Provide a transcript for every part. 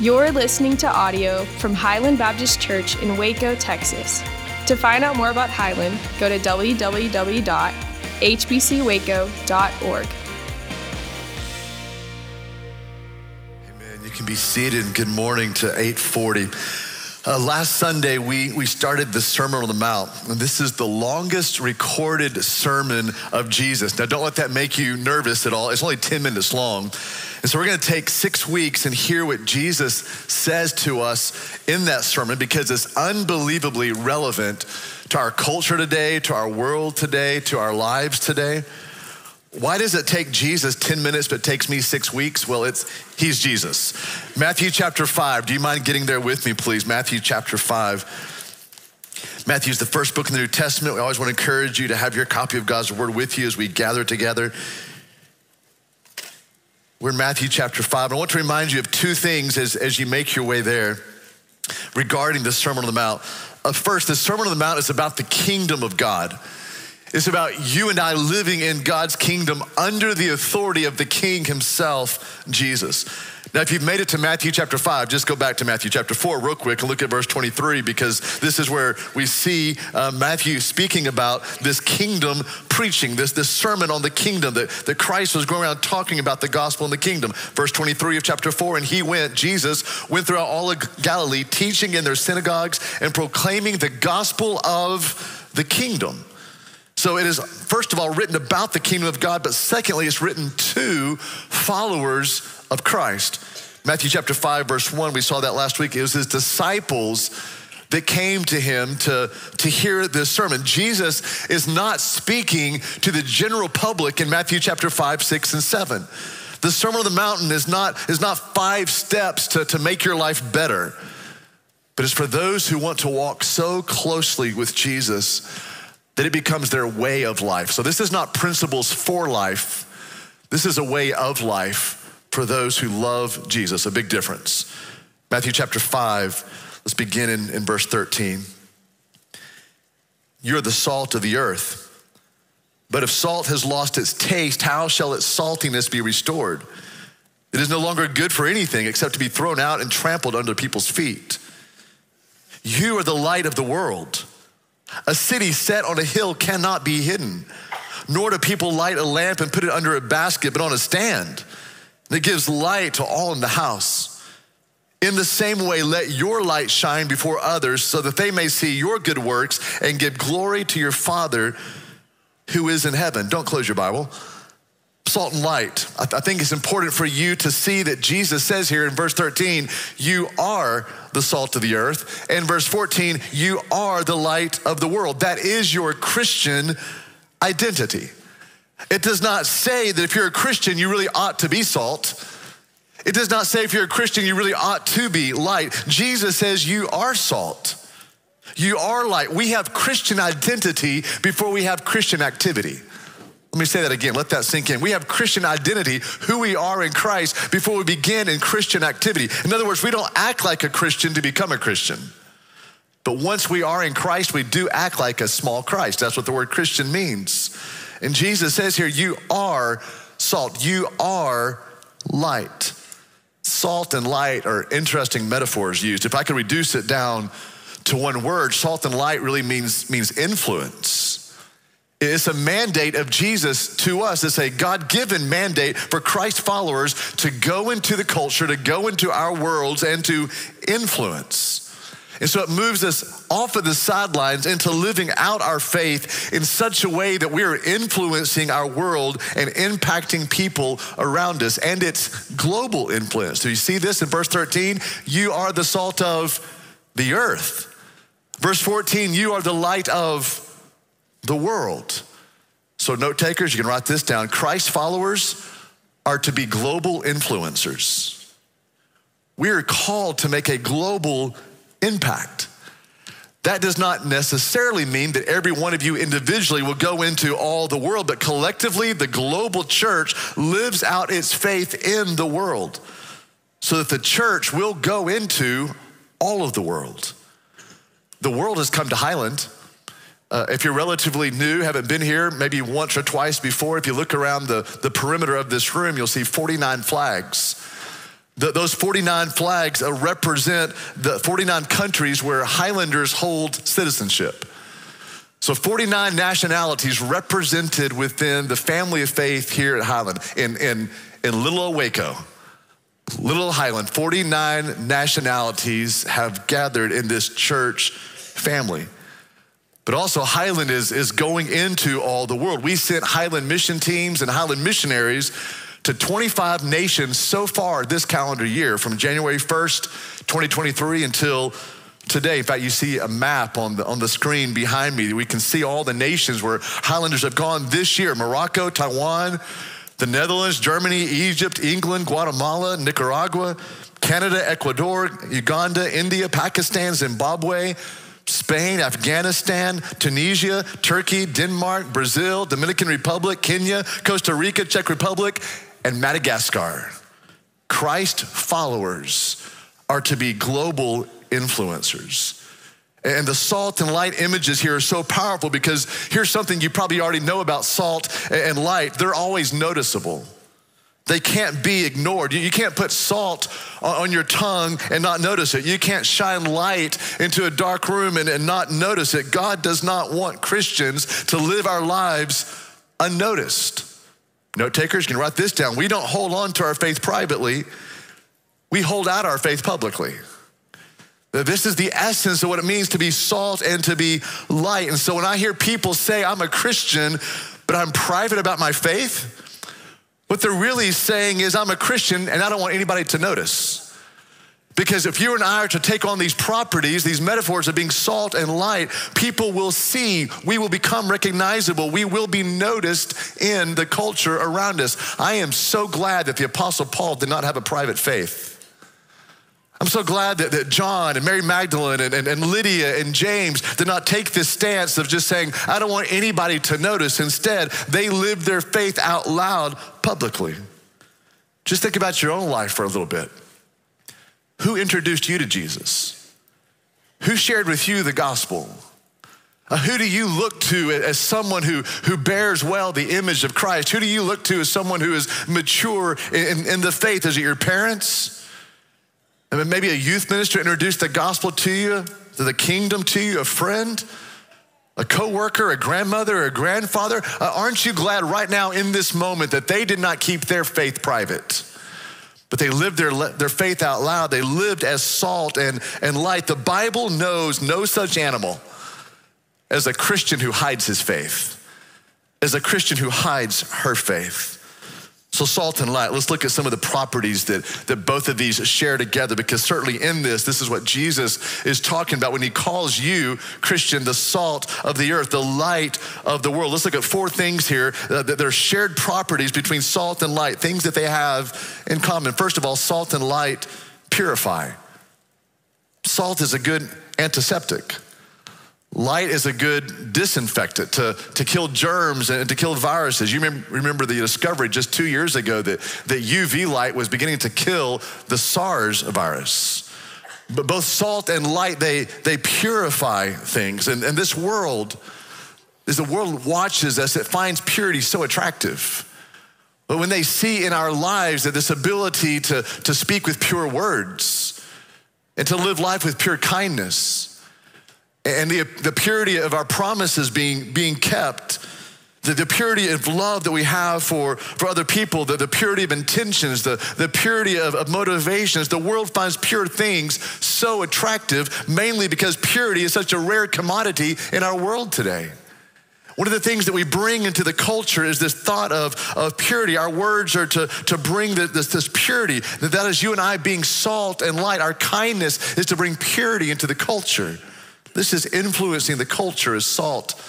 You're listening to audio from Highland Baptist Church in Waco, Texas. To find out more about Highland, go to www.hbcwaco.org. Amen. You can be seated. Good morning to 840. Uh, last Sunday, we, we started the Sermon on the Mount, and this is the longest recorded sermon of Jesus. Now, don't let that make you nervous at all. It's only 10 minutes long. And so, we're going to take six weeks and hear what Jesus says to us in that sermon because it's unbelievably relevant to our culture today, to our world today, to our lives today. Why does it take Jesus 10 minutes, but takes me six weeks? Well, it's He's Jesus. Matthew chapter 5. Do you mind getting there with me, please? Matthew chapter 5. Matthew's the first book in the New Testament. We always want to encourage you to have your copy of God's Word with you as we gather together. We're in Matthew chapter 5. I want to remind you of two things as, as you make your way there regarding the Sermon on the Mount. Uh, first, the Sermon on the Mount is about the kingdom of God. It's about you and I living in God's kingdom under the authority of the King himself, Jesus. Now, if you've made it to Matthew chapter 5, just go back to Matthew chapter 4 real quick and look at verse 23 because this is where we see uh, Matthew speaking about this kingdom preaching, this, this sermon on the kingdom that, that Christ was going around talking about the gospel and the kingdom. Verse 23 of chapter 4 And he went, Jesus went throughout all of Galilee, teaching in their synagogues and proclaiming the gospel of the kingdom. So it is, first of all, written about the kingdom of God, but secondly, it's written to followers of Christ. Matthew chapter 5, verse 1, we saw that last week. It was his disciples that came to him to, to hear this sermon. Jesus is not speaking to the general public in Matthew chapter 5, 6, and 7. The Sermon on the Mountain is not, is not five steps to, to make your life better, but it's for those who want to walk so closely with Jesus that it becomes their way of life. So this is not principles for life. This is a way of life for those who love Jesus, a big difference. Matthew chapter 5, let's begin in, in verse 13. You're the salt of the earth. But if salt has lost its taste, how shall its saltiness be restored? It is no longer good for anything except to be thrown out and trampled under people's feet. You are the light of the world. A city set on a hill cannot be hidden, nor do people light a lamp and put it under a basket, but on a stand that gives light to all in the house. In the same way, let your light shine before others so that they may see your good works and give glory to your Father who is in heaven. Don't close your Bible. Salt and light. I, th- I think it's important for you to see that Jesus says here in verse 13, you are the salt of the earth. And verse 14, you are the light of the world. That is your Christian identity. It does not say that if you're a Christian, you really ought to be salt. It does not say if you're a Christian, you really ought to be light. Jesus says you are salt. You are light. We have Christian identity before we have Christian activity. Let me say that again. Let that sink in. We have Christian identity, who we are in Christ, before we begin in Christian activity. In other words, we don't act like a Christian to become a Christian. But once we are in Christ, we do act like a small Christ. That's what the word Christian means. And Jesus says here, You are salt, you are light. Salt and light are interesting metaphors used. If I could reduce it down to one word, salt and light really means, means influence. It's a mandate of Jesus to us. It's a God given mandate for Christ followers to go into the culture, to go into our worlds, and to influence. And so it moves us off of the sidelines into living out our faith in such a way that we are influencing our world and impacting people around us. And it's global influence. Do you see this in verse 13? You are the salt of the earth. Verse 14, you are the light of the world. So, note takers, you can write this down. Christ followers are to be global influencers. We are called to make a global impact. That does not necessarily mean that every one of you individually will go into all the world, but collectively, the global church lives out its faith in the world so that the church will go into all of the world. The world has come to Highland. Uh, if you're relatively new, haven't been here maybe once or twice before, if you look around the, the perimeter of this room, you'll see 49 flags. The, those 49 flags uh, represent the 49 countries where Highlanders hold citizenship. So 49 nationalities represented within the family of faith here at Highland in, in, in Little Waco. Little Highland, 49 nationalities have gathered in this church family. But also, Highland is, is going into all the world. We sent Highland mission teams and Highland missionaries to 25 nations so far this calendar year, from January 1st, 2023 until today. In fact, you see a map on the, on the screen behind me. We can see all the nations where Highlanders have gone this year Morocco, Taiwan, the Netherlands, Germany, Egypt, England, Guatemala, Nicaragua, Canada, Ecuador, Uganda, India, Pakistan, Zimbabwe. Spain, Afghanistan, Tunisia, Turkey, Denmark, Brazil, Dominican Republic, Kenya, Costa Rica, Czech Republic, and Madagascar. Christ followers are to be global influencers. And the salt and light images here are so powerful because here's something you probably already know about salt and light. They're always noticeable. They can't be ignored. You can't put salt on your tongue and not notice it. You can't shine light into a dark room and, and not notice it. God does not want Christians to live our lives unnoticed. Note takers, you can write this down. We don't hold on to our faith privately, we hold out our faith publicly. This is the essence of what it means to be salt and to be light. And so when I hear people say, I'm a Christian, but I'm private about my faith, what they're really saying is, I'm a Christian and I don't want anybody to notice. Because if you and I are to take on these properties, these metaphors of being salt and light, people will see, we will become recognizable, we will be noticed in the culture around us. I am so glad that the Apostle Paul did not have a private faith. I'm so glad that, that John and Mary Magdalene and, and, and Lydia and James did not take this stance of just saying, I don't want anybody to notice. Instead, they lived their faith out loud publicly. Just think about your own life for a little bit. Who introduced you to Jesus? Who shared with you the gospel? Uh, who do you look to as someone who, who bears well the image of Christ? Who do you look to as someone who is mature in, in the faith? Is it your parents? Mean, maybe a youth minister introduced the gospel to you, to the kingdom to you, a friend, a coworker, a grandmother, a grandfather. Uh, aren't you glad right now in this moment that they did not keep their faith private? But they lived their, their faith out loud. They lived as salt and, and light. The Bible knows no such animal as a Christian who hides his faith, as a Christian who hides her faith. So, salt and light, let's look at some of the properties that, that both of these share together because certainly in this, this is what Jesus is talking about when he calls you, Christian, the salt of the earth, the light of the world. Let's look at four things here uh, that are shared properties between salt and light, things that they have in common. First of all, salt and light purify. Salt is a good antiseptic. Light is a good disinfectant to, to kill germs and to kill viruses. You remember, the discovery just two years ago that, that UV light was beginning to kill the SARS virus. But both salt and light, they, they purify things. And, and this world, as the world watches us, it finds purity so attractive. But when they see in our lives that this ability to, to speak with pure words and to live life with pure kindness, and the, the purity of our promises being, being kept, the, the purity of love that we have for, for other people, the, the purity of intentions, the, the purity of, of motivations. The world finds pure things so attractive, mainly because purity is such a rare commodity in our world today. One of the things that we bring into the culture is this thought of, of purity. Our words are to, to bring the, this, this purity. That, that is you and I being salt and light. Our kindness is to bring purity into the culture. This is influencing the culture as salt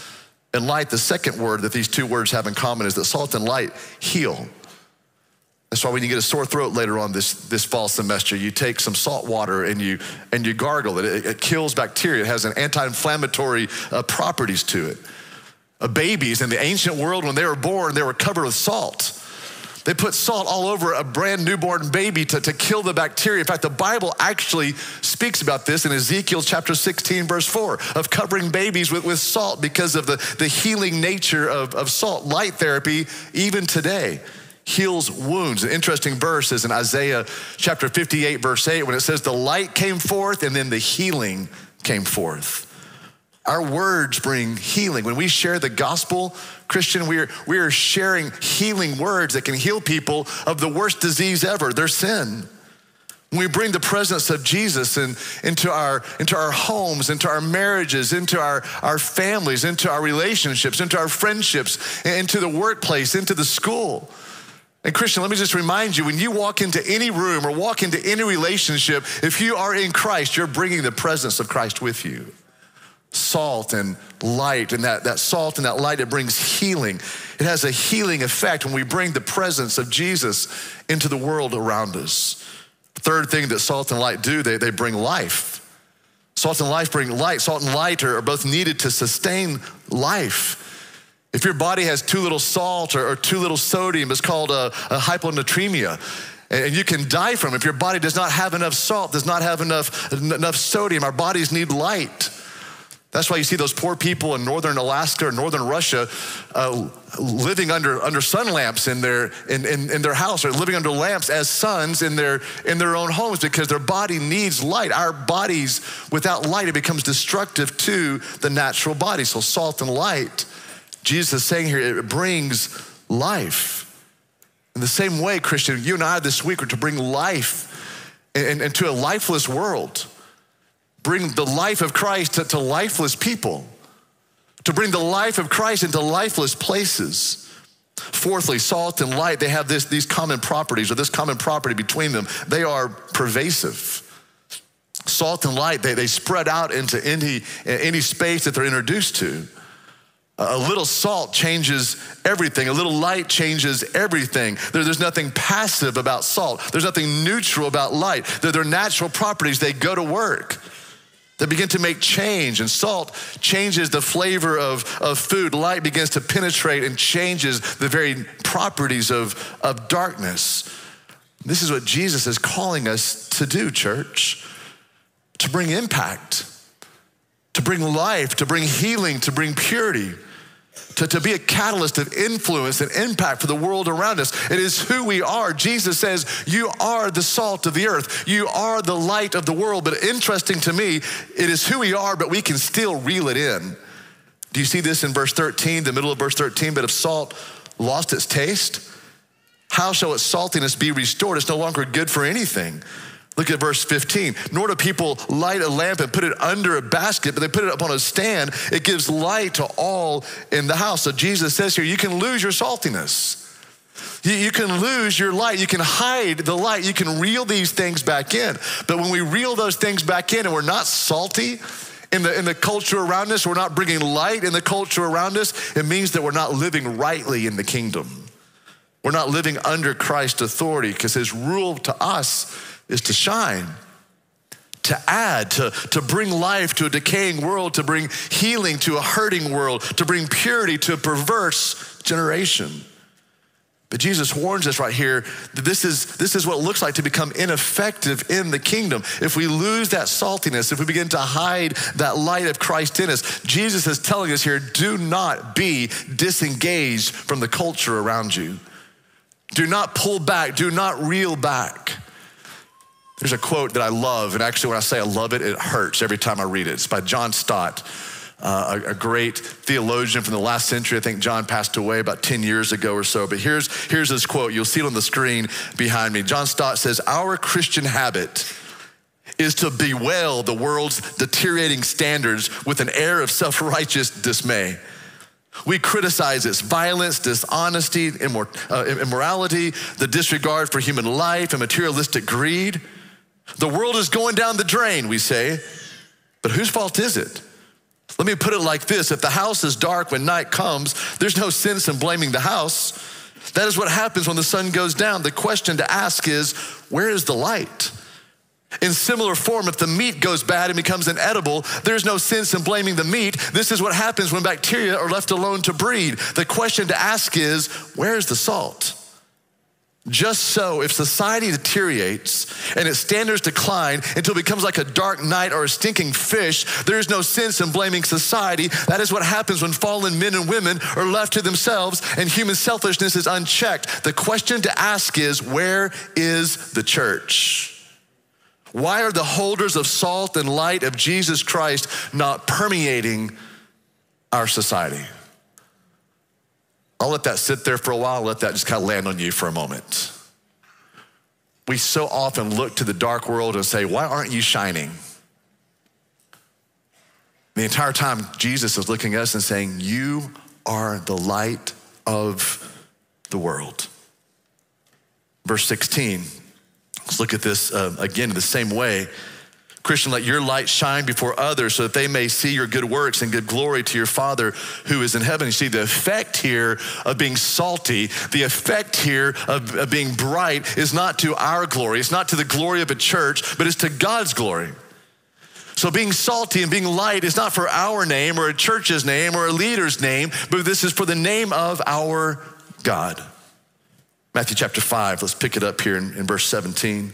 and light. The second word that these two words have in common is that salt and light heal. That's why when you get a sore throat later on this, this fall semester, you take some salt water and you, and you gargle it. It, it kills bacteria. It has an anti-inflammatory uh, properties to it. Uh, babies in the ancient world, when they were born, they were covered with salt. They put salt all over a brand newborn baby to, to kill the bacteria. In fact, the Bible actually speaks about this in Ezekiel chapter 16, verse 4, of covering babies with, with salt because of the, the healing nature of, of salt. Light therapy, even today, heals wounds. An interesting verse is in Isaiah chapter 58, verse 8, when it says, The light came forth and then the healing came forth. Our words bring healing. When we share the gospel, Christian, we are, we are sharing healing words that can heal people of the worst disease ever, their sin. When we bring the presence of Jesus in, into, our, into our homes, into our marriages, into our, our families, into our relationships, into our friendships, into the workplace, into the school. And Christian, let me just remind you when you walk into any room or walk into any relationship, if you are in Christ, you're bringing the presence of Christ with you. Salt and light, and that, that salt and that light, it brings healing. It has a healing effect when we bring the presence of Jesus into the world around us. Third thing that salt and light do, they, they bring life. Salt and life bring light. Salt and light are, are both needed to sustain life. If your body has too little salt or, or too little sodium, it's called a, a hyponatremia and you can die from it. If your body does not have enough salt, does not have enough, enough sodium, our bodies need light. That's why you see those poor people in northern Alaska or northern Russia uh, living under, under sun lamps in their, in, in, in, their house or living under lamps as suns in their, in their own homes because their body needs light. Our bodies, without light, it becomes destructive to the natural body. So, salt and light Jesus is saying here, it brings life. In the same way, Christian, you and I this week are to bring life into a lifeless world, bring the life of Christ to, to lifeless people, to bring the life of Christ into lifeless places. Fourthly, salt and light, they have this, these common properties or this common property between them. They are pervasive. Salt and light, they, they spread out into any, any space that they're introduced to. A little salt changes everything. A little light changes everything. There, there's nothing passive about salt. There's nothing neutral about light. They're natural properties. They go to work. They begin to make change, and salt changes the flavor of, of food. Light begins to penetrate and changes the very properties of, of darkness. This is what Jesus is calling us to do, church, to bring impact to bring life, to bring healing, to bring purity, to, to be a catalyst of influence and impact for the world around us. It is who we are. Jesus says, You are the salt of the earth, you are the light of the world. But interesting to me, it is who we are, but we can still reel it in. Do you see this in verse 13, the middle of verse 13? But if salt lost its taste, how shall its saltiness be restored? It's no longer good for anything Look at verse 15. Nor do people light a lamp and put it under a basket, but they put it up on a stand. It gives light to all in the house. So Jesus says here, you can lose your saltiness. You, you can lose your light. You can hide the light. You can reel these things back in. But when we reel those things back in and we're not salty, in the, in the culture around us, we're not bringing light in the culture around us, it means that we're not living rightly in the kingdom. We're not living under Christ's authority because his rule to us is to shine, to add, to, to bring life to a decaying world, to bring healing to a hurting world, to bring purity to a perverse generation. But Jesus warns us right here that this is, this is what it looks like to become ineffective in the kingdom. If we lose that saltiness, if we begin to hide that light of Christ in us, Jesus is telling us here do not be disengaged from the culture around you. Do not pull back, do not reel back. There's a quote that I love, and actually, when I say I love it, it hurts every time I read it. It's by John Stott, uh, a, a, great theologian from the last century. I think John passed away about 10 years ago or so. But here's, here's his quote. You'll see it on the screen behind me. John Stott says, Our Christian habit is to bewail the world's deteriorating standards with an air of self righteous dismay. We criticize its violence, dishonesty, immor- uh, immorality, the disregard for human life, and materialistic greed. The world is going down the drain, we say, but whose fault is it? Let me put it like this if the house is dark when night comes, there's no sense in blaming the house. That is what happens when the sun goes down. The question to ask is where is the light? In similar form, if the meat goes bad and becomes inedible, there's no sense in blaming the meat. This is what happens when bacteria are left alone to breed. The question to ask is where's the salt? Just so, if society deteriorates and its standards decline until it becomes like a dark night or a stinking fish, there is no sense in blaming society. That is what happens when fallen men and women are left to themselves and human selfishness is unchecked. The question to ask is where is the church? Why are the holders of salt and light of Jesus Christ not permeating our society? I'll let that sit there for a while, let that just kind of land on you for a moment. We so often look to the dark world and say, Why aren't you shining? The entire time, Jesus is looking at us and saying, You are the light of the world. Verse 16, let's look at this uh, again in the same way. Christian, let your light shine before others so that they may see your good works and give glory to your Father who is in heaven. You see, the effect here of being salty, the effect here of, of being bright is not to our glory, it's not to the glory of a church, but it's to God's glory. So, being salty and being light is not for our name or a church's name or a leader's name, but this is for the name of our God. Matthew chapter 5, let's pick it up here in, in verse 17.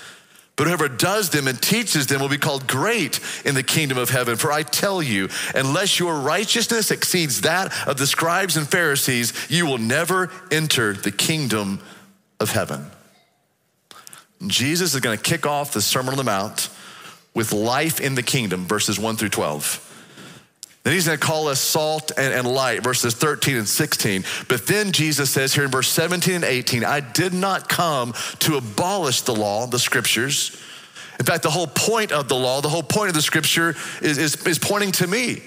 But whoever does them and teaches them will be called great in the kingdom of heaven. For I tell you, unless your righteousness exceeds that of the scribes and Pharisees, you will never enter the kingdom of heaven. Jesus is going to kick off the Sermon on the Mount with life in the kingdom, verses 1 through 12. Then he's going to call us salt and, and, light, verses 13 and 16. But then Jesus says here in verse 17 and 18, I did not come to abolish the law, the scriptures. In fact, the whole point of the law, the whole point of the scripture is, is, is pointing to me.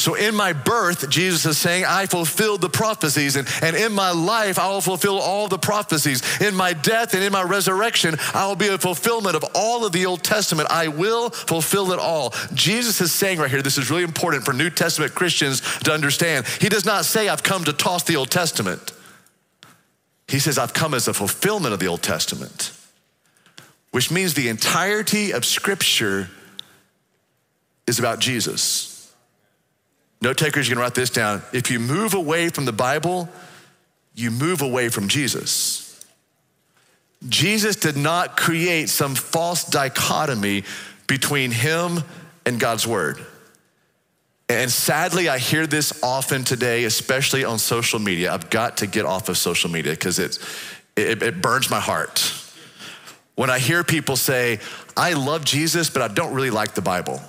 So in my birth, Jesus is saying, I fulfilled the prophecies, and, and in my life, I will fulfill all the prophecies. In my death and in my resurrection, I will be a fulfillment of all of the Old Testament. I will fulfill it all. Jesus is saying right here, this is really important for New Testament Christians to understand. He does not say, I've come to toss the Old Testament. He says, I've come as a fulfillment of the Old Testament, which means the entirety of Scripture is about Jesus. Note takers, you can write this down. If you move away from the Bible, you move away from Jesus. Jesus did not create some false dichotomy between him and God's word. And sadly, I hear this often today, especially on social media. I've got to get off of social media because it, it burns my heart. When I hear people say, I love Jesus, but I don't really like the Bible.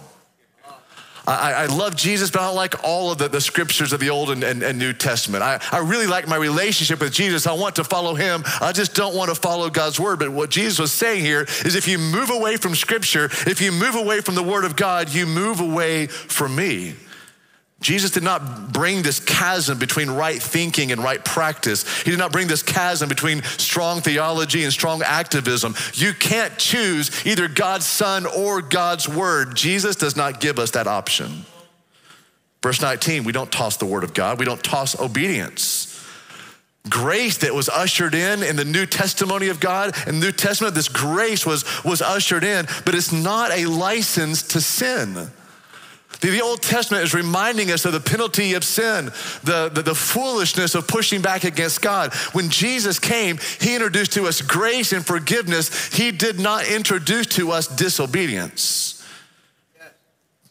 I, I, love Jesus, but I don't like all of the, the scriptures of the Old and, and, and, New Testament. I, I really like my relationship with Jesus. I want to follow him. I just don't want to follow God's word. But what Jesus was saying here is if you move away from scripture, if you move away from the word of God, you move away from me. Jesus did not bring this chasm between right thinking and right practice. He did not bring this chasm between strong theology and strong activism. You can't choose either God's Son or God's Word. Jesus does not give us that option. Verse 19, we don't toss the Word of God, we don't toss obedience. Grace that was ushered in in the New Testimony of God, the New Testament, this grace was, was ushered in, but it's not a license to sin. The Old Testament is reminding us of the penalty of sin, the, the, the, foolishness of pushing back against God. When Jesus came, He introduced to us grace and forgiveness. He did not introduce to us disobedience.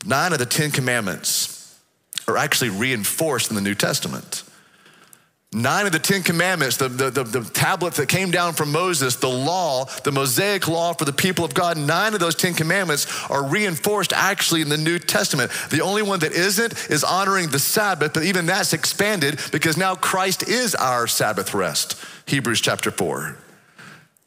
Nine of the Ten Commandments are actually reinforced in the New Testament. Nine of the Ten Commandments, the, the, the, the, tablets that came down from Moses, the law, the Mosaic law for the people of God, nine of those Ten Commandments are reinforced actually in the New Testament. The only one that isn't is honoring the Sabbath, but even that's expanded because now Christ is our Sabbath rest. Hebrews chapter 4.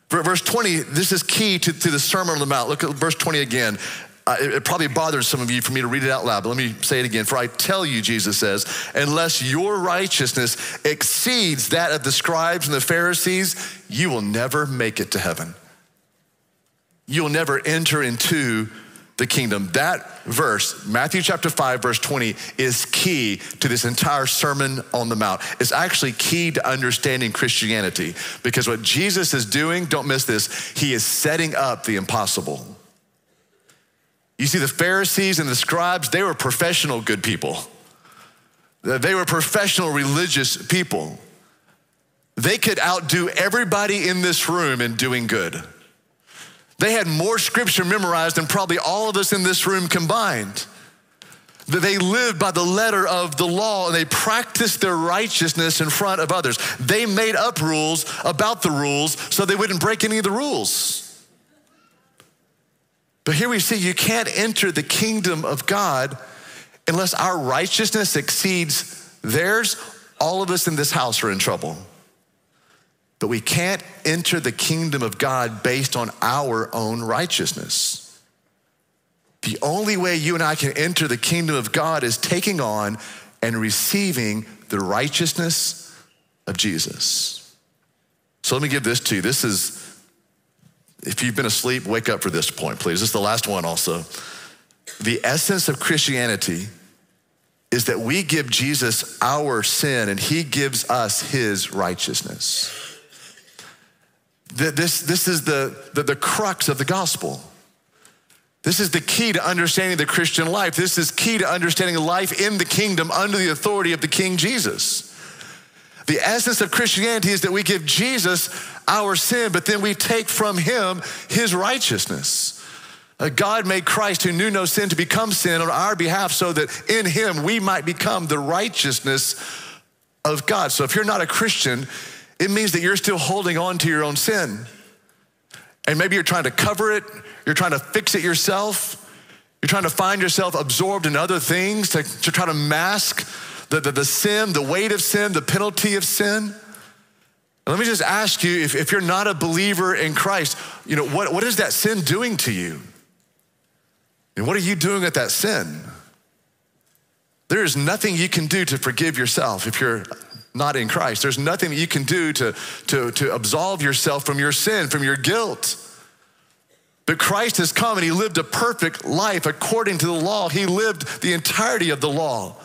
Verse 20, this is key to, to the Sermon on the Mount. Look at verse 20 again. It, it probably bothers some of you for me to read it out loud, but let me say it again. For I tell you, Jesus says, unless your righteousness exceeds that of the scribes and the Pharisees, you will never make it to heaven. you'll never enter into the kingdom. That verse, Matthew chapter 5, verse 20, is key to this entire Sermon on the Mount. It's actually key to understanding Christianity because what Jesus is doing, don't miss this, he is setting up the impossible. You see, the Pharisees and the scribes, they were professional good people. They were professional religious people. They could outdo everybody in this room in doing good. They had more scripture memorized than probably all of us in this room combined. They lived by the letter of the law and they practiced their righteousness in front of others. They made up rules about the rules so they wouldn't break any of the rules. But here we see you can't enter the kingdom of God unless our righteousness exceeds theirs. All of us in this house are in trouble. But we can't enter the kingdom of God based on our own righteousness. The only way you and I can enter the kingdom of God is taking on and receiving the righteousness of Jesus. So let me give this to you. This is, if you've been asleep, wake up for this point, please. This is the last one also. The essence of Christianity is that we give Jesus our sin and he gives us his righteousness. This, this is the, the, the crux of the gospel. This is the key to understanding the Christian life. This is key to understanding life in the kingdom under the authority of the King Jesus. The essence of Christianity is that we give Jesus our sin, but then we take from him his righteousness. God made Christ, who knew no sin, to become sin on our behalf so that in him we might become the righteousness of God. So if you're not a Christian, it means that you're still holding on to your own sin. And maybe you're trying to cover it, you're trying to fix it yourself, you're trying to find yourself absorbed in other things to, to try to mask the, the, the sin, the weight of sin, the penalty of sin. Let me just ask you if, if you're not a believer in Christ, you know, what, what is that sin doing to you? And what are you doing with that sin? There is nothing you can do to forgive yourself if you're not in Christ. There's nothing that you can do to, to, to absolve yourself from your sin, from your guilt. But Christ has come and he lived a perfect life according to the law. He lived the entirety of the law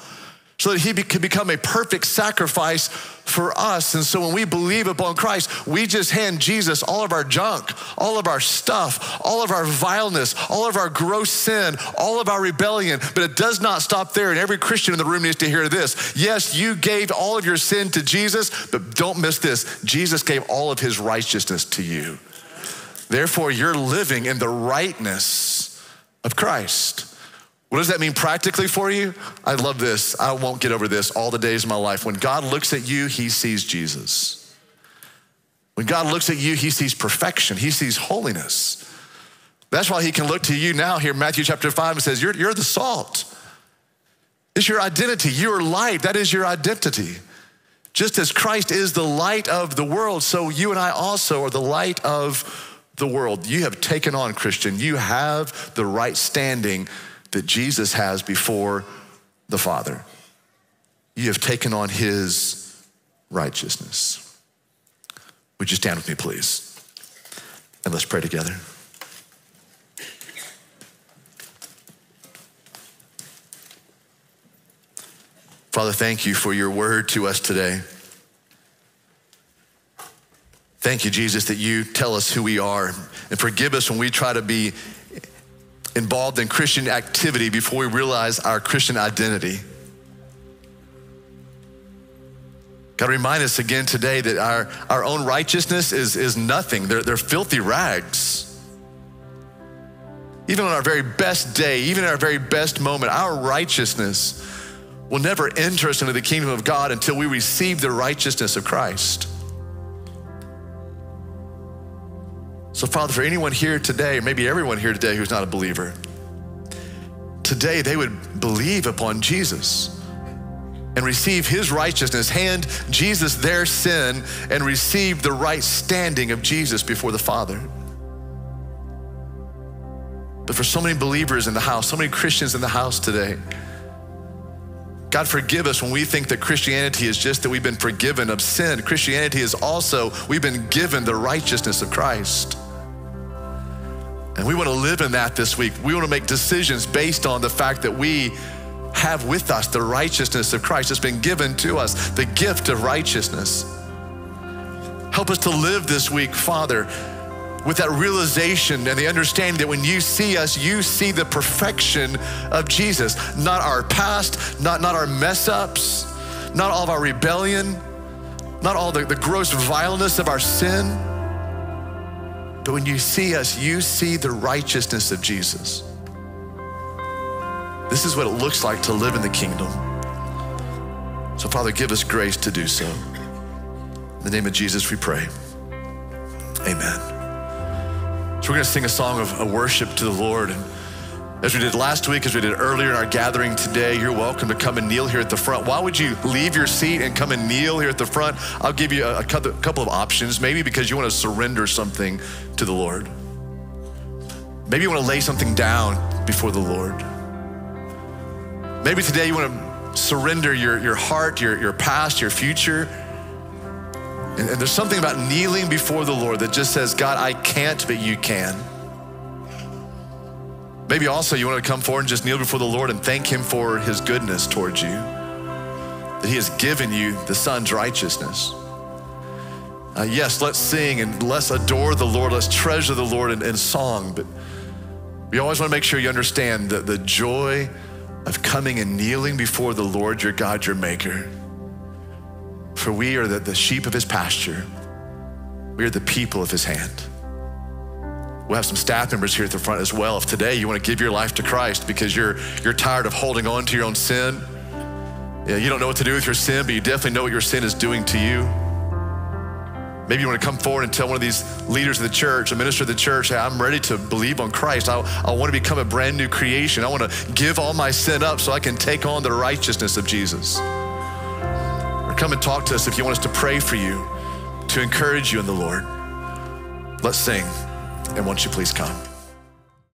so that he could become a perfect sacrifice for us. And so when we believe upon Christ, we just hand Jesus all of our junk, all of our stuff, all of our vileness, all of our gross sin, all of our rebellion. But it does not stop there. And every Christian in the room needs to hear this. Yes, you gave all of your sin to Jesus, but don't miss this Jesus gave all of his righteousness to you. Therefore, you're living in the rightness of Christ. What does that mean practically for you? I love this. I won't get over this all the days of my life. When God looks at you, he sees Jesus. When God looks at you, he sees perfection, he sees holiness. That's why he can look to you now here, Matthew chapter 5, and says, You're, you're the salt. It's your identity. You're light. That is your identity. Just as Christ is the light of the world, so you and I also are the light of the world. You have taken on, Christian, you have the right standing that Jesus has before the Father. You have taken on his righteousness. Would you stand with me, please? And let's pray together. Father, thank you for your word to us today. Thank you, Jesus, that you tell us who we are and forgive us when we try to be involved in Christian activity before we realize our Christian identity. God, remind us again today that our, our own righteousness is, is nothing. They're, they're filthy rags. Even on our very best day, even in our very best moment, our righteousness will never enter us into the kingdom of God until we receive the righteousness of Christ. So, Father, for anyone here today, maybe everyone here today who's not a believer, today they would believe upon Jesus and receive his righteousness, hand Jesus their sin, and receive the right standing of Jesus before the Father. But for so many believers in the house, so many Christians in the house today, God, forgive us when we think that Christianity is just that we've been forgiven of sin. Christianity is also we've been given the righteousness of Christ. And we want to live in that this week. We want to make decisions based on the fact that we have with us the righteousness of Christ that's been given to us, the gift of righteousness. Help us to live this week, Father, with that realization and the understanding that when you see us, you see the perfection of Jesus, not our past, not, not our mess ups, not all of our rebellion, not all the, the gross vileness of our sin. But when you see us, you see the righteousness of Jesus. This is what it looks like to live in the kingdom. So, Father, give us grace to do so. In the name of Jesus, we pray. Amen. We're going to sing a song of a worship to the Lord. And as we did last week, as we did earlier in our gathering today, you're welcome to come and kneel here at the front. Why would you leave your seat and come and kneel here at the front? I'll give you a, a couple of options. Maybe because you want to surrender something to the Lord. Maybe you want to lay something down before the Lord. Maybe today you want to surrender your, your heart, your, your past, your future. And, and there's something about kneeling before the Lord that just says, God, I can't, but you can. Maybe also you want to come forward and just kneel before the Lord and thank Him for His goodness towards you, that He has given you the Son's righteousness. Uh, yes, let's sing and let's adore the Lord, let's treasure the Lord in, in song, but we always want to make sure you understand the, the joy of coming and kneeling before the Lord your God, your Maker. For we are the, the sheep of his pasture, we are the people of his hand. We'll have some staff members here at the front as well. If today you want to give your life to Christ because you're, you're tired of holding on to your own sin, you don't know what to do with your sin, but you definitely know what your sin is doing to you. Maybe you want to come forward and tell one of these leaders of the church, a minister of the church, hey, I'm ready to believe on Christ. I, I want to become a brand new creation. I want to give all my sin up so I can take on the righteousness of Jesus. Come and talk to us if you want us to pray for you, to encourage you in the Lord. Let's sing. And won't you please come?